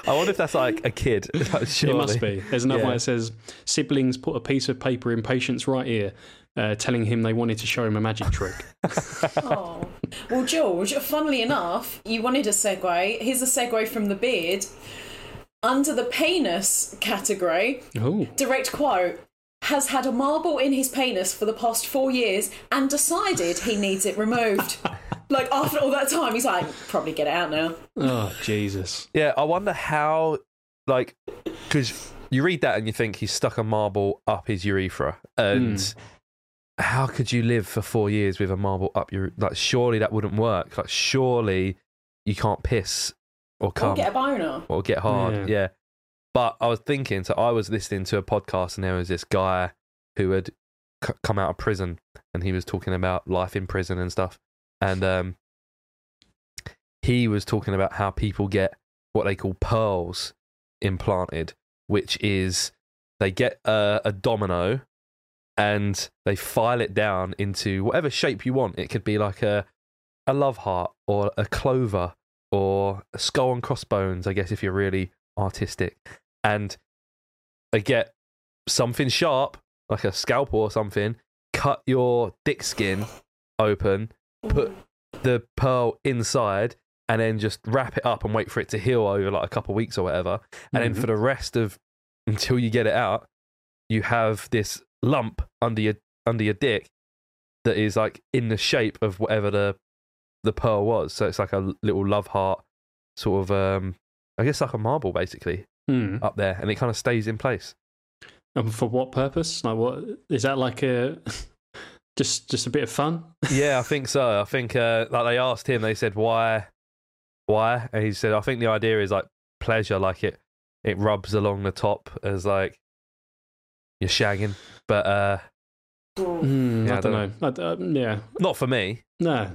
I wonder if that's like a kid. Surely. It must be. There's another Yeah. one that says siblings put a piece of paper in patient's right ear, uh, telling him they wanted to show him a magic trick. Oh. Well, George, funnily enough, you wanted a segue. Here's a segue from the beard. Under the penis category, oh, direct quote, has had a marble in his penis for the past four years and decided he needs it removed. like, after all that time, he's like, probably get it out now. oh Jesus! Yeah, I wonder how, like, because you read that and you think he's stuck a marble up his urethra, and hmm. how could you live for four years with a marble up your? Like, surely that wouldn't work. Like, surely you can't piss or come Or get a boner. or get hard. Yeah. Yeah. But I was thinking, so I was listening to a podcast, and there was this guy who had c- come out of prison, and he was talking about life in prison and stuff, and um, he was talking about how people get what they call pearls implanted, which is they get a, a domino and they file it down into whatever shape you want. It could be like a a love heart or a clover or a skull and crossbones, I guess, if you're really artistic. And they get something sharp, like a scalpel or something, cut your dick skin open, put the pearl inside, and then just wrap it up and wait for it to heal over like a couple of weeks or whatever. And then Mhm. for the rest of until you get it out, you have this lump under your under your dick that is like in the shape of whatever the the pearl was. So it's like a little love heart, sort of. um I guess like a marble basically Hmm. up there, and it kind of stays in place. And for what purpose? Like, what is that? Like a just just a bit of fun? yeah, I think so. I think uh, like they asked him, they said why, why, and he said I think the idea is like pleasure, like it it rubs along the top as like you're shagging, but uh Hmm, Yeah, I I don't know. I, uh, yeah, not for me. no,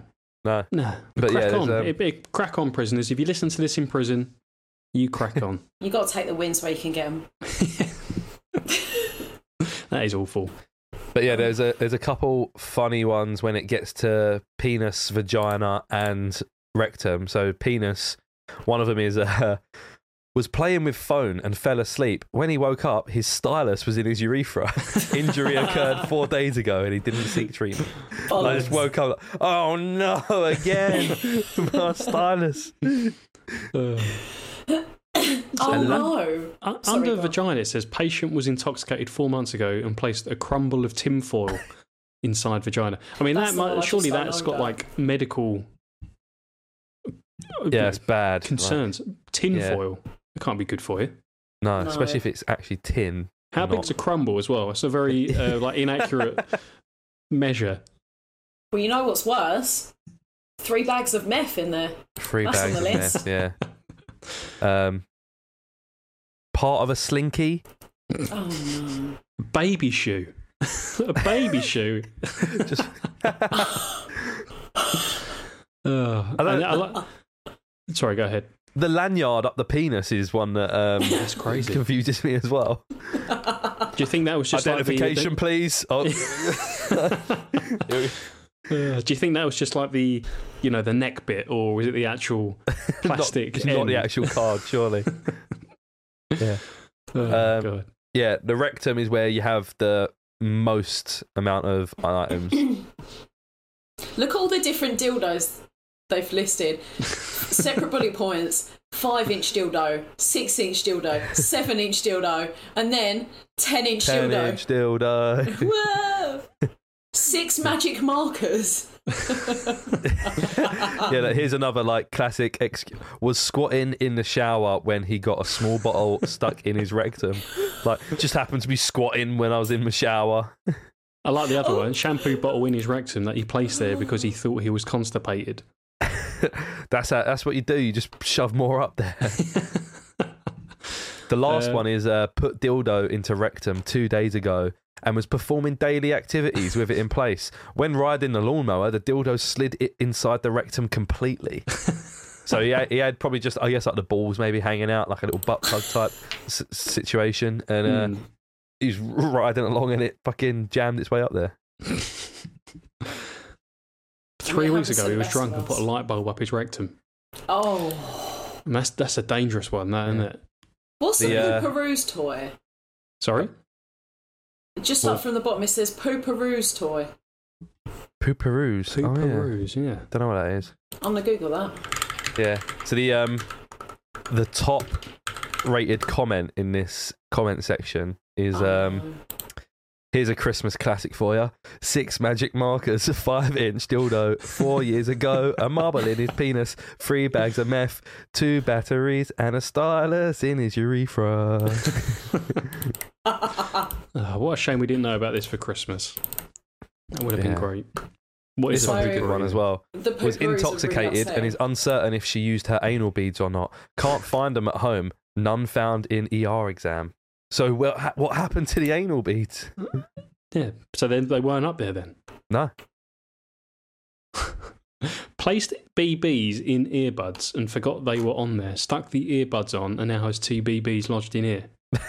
No, no. But yeah, crack there's, on. um, It- it- crack on, prisoners. If you listen to this in prison, you crack on. You got to take the wins where you can get them. that is awful. But yeah, there's a there's a couple funny ones when it gets to penis, vagina, and rectum. So penis, one of them is uh, was playing with phone and fell asleep. When he woke up, his stylus was in his urethra. Injury occurred four days ago, and he didn't seek treatment. I just woke up. Like, oh no, again, my stylus. Oh And no! Uh, Sorry, under vagina, it says patient was intoxicated four months ago and placed a crumble of tinfoil inside vagina. I mean, That's that the one I might, surely don't that's know got like medical uh, Yeah, it's bad. Like, concerns. Tinfoil, it can't be good for you. no, No. especially if it's actually tin. How Not. big's a crumble as well? It's a very uh, like inaccurate measure. Well, you know what's worse? Three bags of meth in there. Three That's on bags the of list. meth. Yeah. Um, part of a slinky. Oh no! Baby shoe. a baby shoe. Just Uh, I I like- Sorry, go ahead. the lanyard up the penis is one that um, That's crazy. confuses me as well. Do you think that was just like the- Identification, please. Oh. Uh, do you think that was just like the, you know, the neck bit, or was it the actual plastic? not, not the actual card, surely. yeah. Oh, Um, God. Yeah, the rectum is where you have the most amount of items. Look all the different dildos they've listed. Separate bullet points. Five inch dildo, six inch dildo, seven inch dildo, and then ten inch 10 dildo. inch dildo. Whoa! Six magic markers. yeah, like, here's another like classic ex- was squatting in the shower when he got a small bottle stuck in his rectum. Like just happened to be squatting when I was in the shower. I like the other Oh. one, shampoo bottle in his rectum that he placed there because he thought he was constipated. that's how, that's what you do. You just shove more up there. The last Uh, one is uh, put dildo into rectum two days ago and was performing daily activities with it in place. When riding the lawnmower, the dildo slid it inside the rectum completely. so he had, he had probably just, I guess, like the balls maybe hanging out, like a little butt plug type s- situation. And uh, Mm. he's riding along and it fucking jammed its way up there. Three Yeah, weeks ago, he was drunk and put a light bulb up his rectum. Oh. And that's that's a dangerous one, that isn't it? What's the, The, uh, Pooparoo's toy? Sorry. Just What? up from the bottom, it says Pooparoo's toy. Pooparoos. Oh, yeah. Pooparoos, yeah. Don't know what that is. I'm gonna Google that. Yeah. So the um the top rated comment in this comment section is um here's a Christmas classic for you. Six magic markers, a five inch dildo, four years ago, a marble in his penis, three bags of meth, two batteries, and a stylus in his urethra. Uh, what a shame we didn't know about this for Christmas. That would have been great. What This is a one's a good pooparoo? one as well. The Was pooparoos are really intoxicated and is uncertain if she used her anal beads or not. Can't find them at home. None found in ER exam. So, well, ha- what happened to the anal beads? Yeah. So then they weren't up there then. No. Placed BBs in earbuds and forgot they were on there. Stuck the earbuds on and now has two BBs lodged in ear.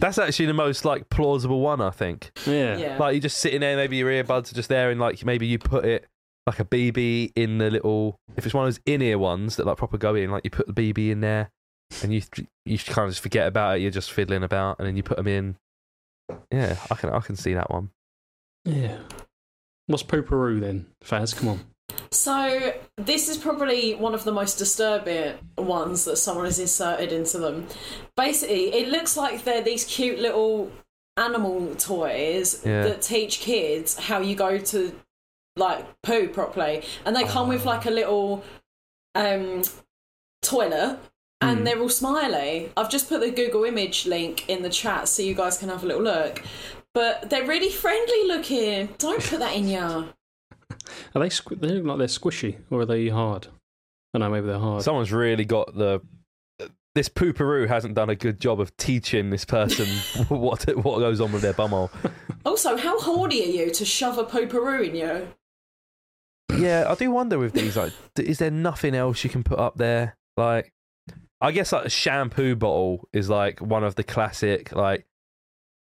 That's actually the most like plausible one, I think. Yeah. Yeah. Like you're just sitting there, maybe your earbuds are just there, and like maybe you put it like a BB in the little. If it's one of those in ear ones that like proper go in, like you put the BB in there, and you you kind of just forget about it. You're just fiddling about, and then you put them in. Yeah, I can I can see that one. Yeah. What's pooparoo then, Faz? Come on. So this is probably one of the most disturbing ones that someone has inserted into them. Basically, it looks like they're these cute little animal toys Yeah. that teach kids how you go to like poo properly, and they come with like a little um toilet. And Hmm. they're all smiley. I've just put the Google image link in the chat so you guys can have a little look. But they're really friendly looking. Don't put that in your Are they? Squ- they look like they're squishy, or are they hard? I know maybe they're hard. Someone's really got the. This pooparoo hasn't done a good job of teaching this person what what goes on with their bumhole. Also, how horny are you to shove a pooparoo in you? Yeah, I do wonder with these. Like, is there nothing else you can put up there? Like, I guess like a shampoo bottle is like one of the classic. Like,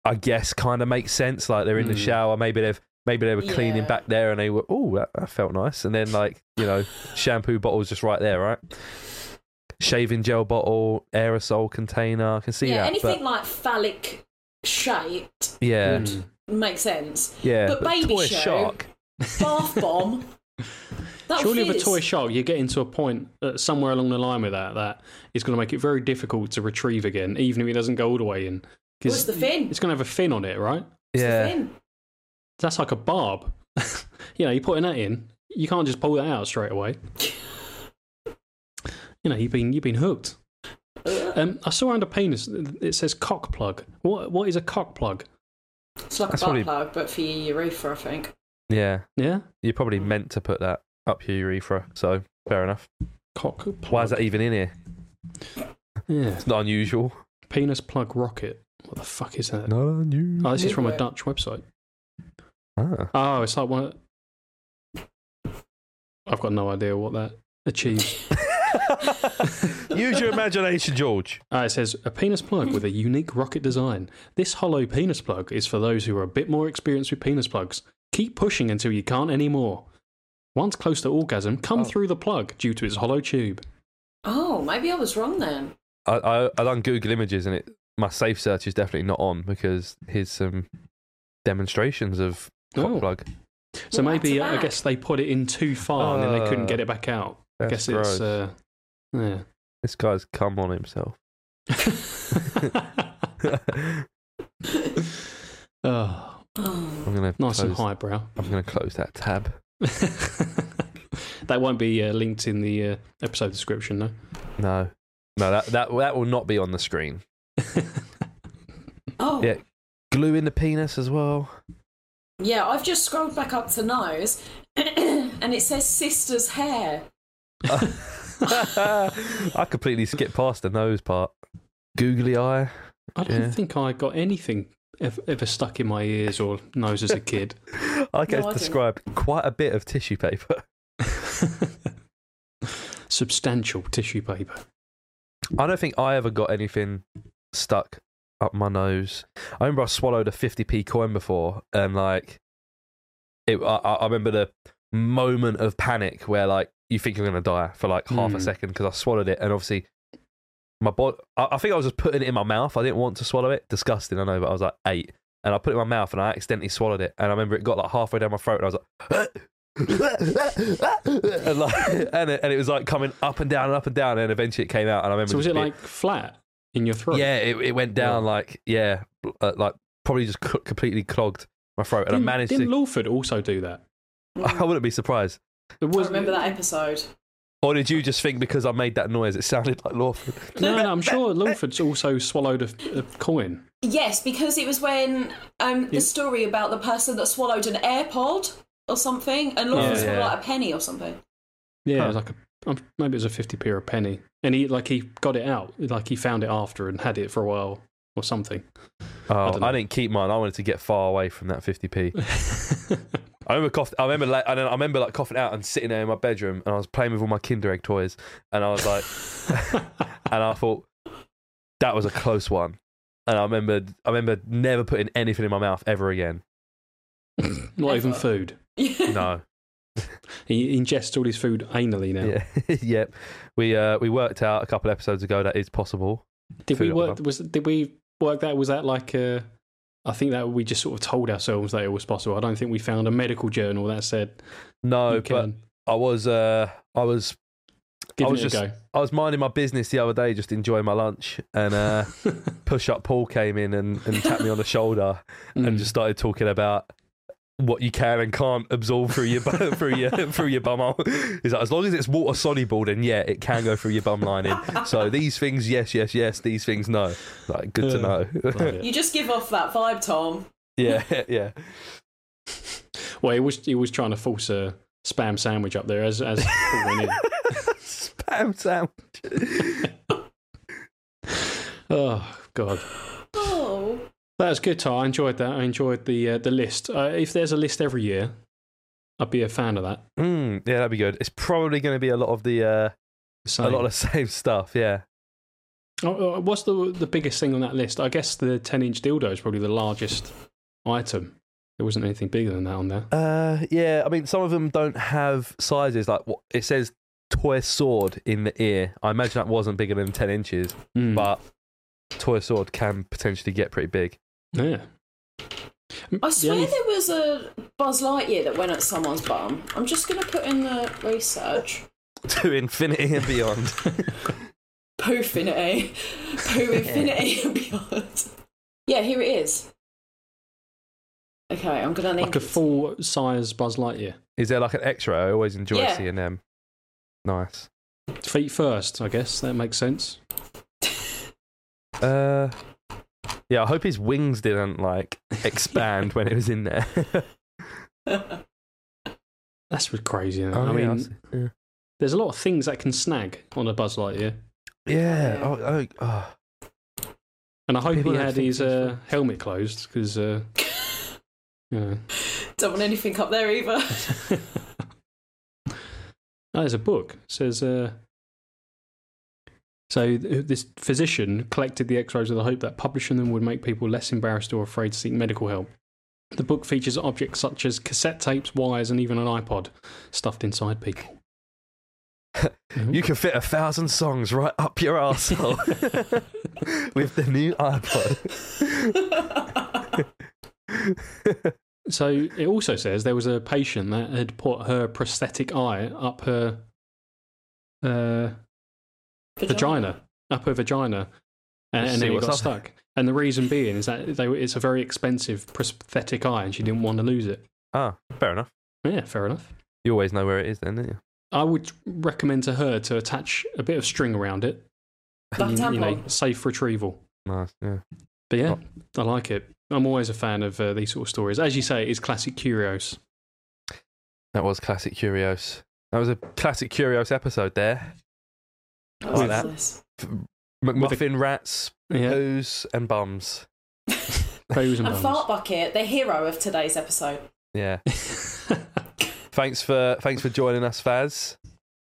I guess kind of makes sense. Like they're in the Mm. shower. Maybe they've maybe they were cleaning Yeah. back there and they were oh that, that felt nice. And then like you know shampoo bottle's just right there, right? Shaving gel bottle, aerosol container. I can see yeah, that. anything but like phallic shaped yeah, Mm. makes sense. yeah. but baby toy show- shark. Bath bomb. That Surely with a toy shark, you get into a point uh, somewhere along the line with that that is going to make it very difficult to retrieve again, even if it doesn't go all the way in. What's the fin? it's going to have a fin on it, right? What's the Yeah, fin? That's like a barb. you know, you're putting that in. You can't just pull that out straight away. You know, you've been you've been hooked. Um, I saw under penis it says cock plug. What what is a cock plug? It's like That's a butt probably- plug, but for your urethra, I think. Yeah. Yeah, You're probably meant to put that up your urethra. So fair enough. cock plug. Why is that even in here? Yeah, It's not unusual. penis plug rocket. What the fuck is that? Not unusual. Oh, this is from a Dutch website. Ah. Oh, it's like one. I've got no idea what that achieves. Use your imagination, George. Uh, it says a penis plug with a unique rocket design. This hollow penis plug is for those who are a bit more experienced with penis plugs. Keep pushing until you can't anymore. Once close to orgasm, come Oh. through the plug due to its hollow tube. Oh, maybe I was wrong then. I, I I done Google Images and it my safe search is definitely not on because here's some demonstrations of cock Oh. plug. So Well, maybe back uh, to I guess they put it in too far and then they couldn't get it back out. I That's guess it's uh, yeah. This guy's come on himself. oh, Oh. I'm gonna nice and close, highbrow. I'm gonna close that tab. that won't be uh, linked in the uh, episode description, no. No, no, that that that will not be on the screen. Oh. Yeah. Glue in the penis as well. Yeah, I've just scrolled back up to nose and it says sister's hair. I completely skipped past the nose part. Googly eye. I don't Yeah. think I got anything ever, ever stuck in my ears or nose as a kid. I can No, describe quite a bit of tissue paper. Substantial tissue paper. I don't think I ever got anything stuck up my nose. I remember I swallowed a 50p coin before, and like, it. I, I I remember the moment of panic where like you think you're gonna die for like half a Hmm. second because I swallowed it, and obviously my body. I, I think I was just putting it in my mouth. I didn't want to swallow it. Disgusting, I know, but I was like eight, and I put it in my mouth, and I accidentally swallowed it, and I remember it got like halfway down my throat, and I was like. and, like, and, it, and it was like coming up and down and up and down, and eventually it came out. And I remember So was just it being- like flat in your throat? yeah, it, it went down like yeah, uh, like probably just cl- completely clogged my throat, and Didn't, I managed didn't to. Lawford also do that? I wouldn't be surprised. It I remember that episode. Or did you just think because I made that noise, it sounded like Lawford? No, no, I'm sure Lawford's also swallowed a, a coin. Yes, because it was when um, the story about the person that swallowed an AirPod or something, and Lawford Yeah, swallowed yeah. like a penny or something. Yeah, Huh. it was like a um, maybe it was a fifty p or a penny, and he like he got it out, like he found it after and had it for a while or something. Oh, don't I, know. didn't keep mine. I wanted to get far away from that 50p. I remember cough- I remember like, I, don't I remember like coughing out and sitting there in my bedroom and I was playing with all my Kinder Egg toys and I was like, and I thought that was a close one. And I remember, I remember never putting anything in my mouth ever again. Not even food. No. He ingests all his food anally now. Yeah. yep. We uh we worked out a couple episodes ago that is possible. Did we Food work? up Was did we work that? Was that like? Uh, I think that we just sort of told ourselves that it was possible. I don't think we found a medical journal that said No, but I was uh I was give I it was a just- go. I was minding my business the other day, just enjoying my lunch, and uh, push up Paul came in and, and tapped me on the shoulder and Mm. just started talking about what you can and can't absorb through your bu- through your through your bum hole. He's like, as long as it's water soluble, then yeah, it can go through your bum lining. So these things, yes, yes, yes. These things, no. Like, good to know. You just give off that vibe, Tom. yeah, yeah. Well, he was he was trying to force a spam sandwich up there as as Paul went in. Spam sandwich. Oh God. Oh, That was good, Ty. I enjoyed that. I enjoyed the uh, the list. Uh, if there's a list every year, I'd be a fan of that. Mm, yeah, that'd be good. It's probably going to be a lot of the uh, a lot of the same stuff. Yeah. Oh, oh, what's the the biggest thing on that list? I guess the 10 inch dildo is probably the largest item. There wasn't anything bigger than that on there. Uh, yeah. I mean, some of them don't have sizes. Like what it says, toy sword in the ear. I imagine that wasn't bigger than ten inches, Mm. but toy sword can potentially get pretty big. Yeah. I swear only- there was a Buzz Lightyear that went at someone's bum. I'm just going to put in the research. to infinity and beyond. Poofinity. Poo Infinity and beyond. Yeah, here it is. Okay, I'm going to need. like a full size Buzz Lightyear. Is there like an extra? I always enjoy Yeah. seeing them. Nice. Feet first, I guess. That makes sense. Uh, yeah. I hope his wings didn't like expand when it was in there. That's really crazy. Isn't it? Oh, I yeah, mean, see. yeah. there's a lot of things that can snag on a Buzz Lightyear. Yeah. Oh, oh, oh. And I hope People he had his uh, helmet closed because, uh, you know. Don't want anything up there either. oh, there's a book. It says, uh, so this physician collected the X-rays with the hope that publishing them would make people less embarrassed or afraid to seek medical help. The book features objects such as cassette tapes, wires, and even an iPod stuffed inside people. You can fit a thousand songs right up your arsehole with the new iPod. So it also says there was a patient that had put her prosthetic eye up her uh, vagina, up her vagina, and, and then it got up. stuck. And the reason being is that they, it's a very expensive prosthetic eye, and she didn't want to lose it. ah, fair enough. Yeah, fair enough. You always know where it is, then, don't you? I would recommend to her to attach a bit of string around it, Like a and, you know, safe retrieval. Nice. Yeah. But yeah, Oh. I like it. I'm always a fan of uh, these sort of stories. As you say, it's classic curios. That was classic Curios. That was a classic Curios episode there. What's Like that. this? McMuffin rats, Yeah, poos, and bums. Bows and And buns. Fart Bucket, the hero of today's episode. Yeah. thanks for thanks for joining us, Faz.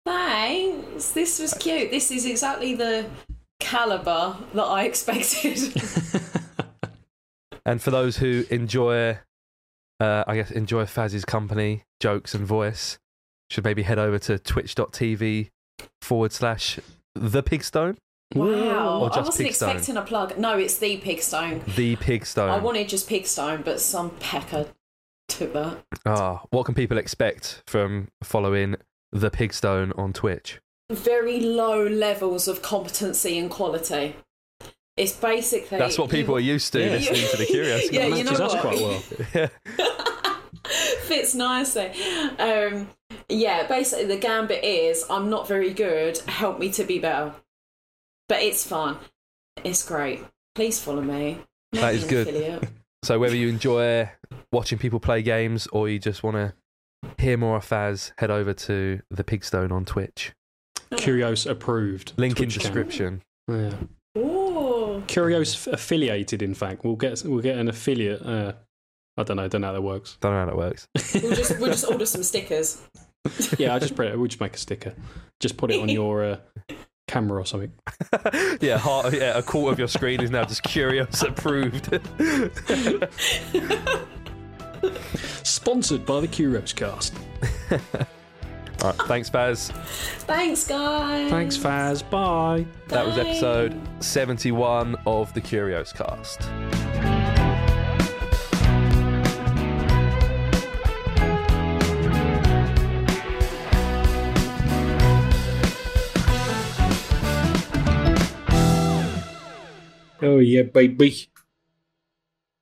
Thanks. This was cute. This is exactly the caliber that I expected. And for those who enjoy, uh, I guess, enjoy Faz's company, jokes, and voice, should maybe head over to twitch.tv forward slash the pigstone. wow. Or I wasn't Pigstone? expecting a plug. No, it's the Pigstone. The pigstone. I wanted just Pigstone, but some pecker took that. Ah, what can people expect from following the pigstone on Twitch? Very low levels of competency and quality. It's basically. That's what people are used to Yeah. listening to the Curios. Yeah, you know us what? quite well. yeah. fits nicely. Um, yeah, basically the gambit is I'm not very good. Help me to be better. But it's fun. It's great. Please follow me. Make That me is good. affiliate. So whether you enjoy watching people play games or you just want to hear more of Faz, head over to the Pigstone on Twitch. Curios approved. Link in Twitch account. description. Yeah. Ooh. Curios affiliated. In fact, we'll get we'll get an affiliate. Uh, I don't know. Don't know how that works. Don't know how that works. We'll just we'll just order some stickers. yeah, I just put it. We'll just make a sticker. Just put it on your uh, camera or something. yeah, half, yeah, a quarter of your screen is now just Curios approved. Sponsored by the Curios Cast. All right, thanks, Faz. Thanks, guys. Thanks, Faz. Bye. That was episode 71 of the Curios Cast. Oh yeah, baby.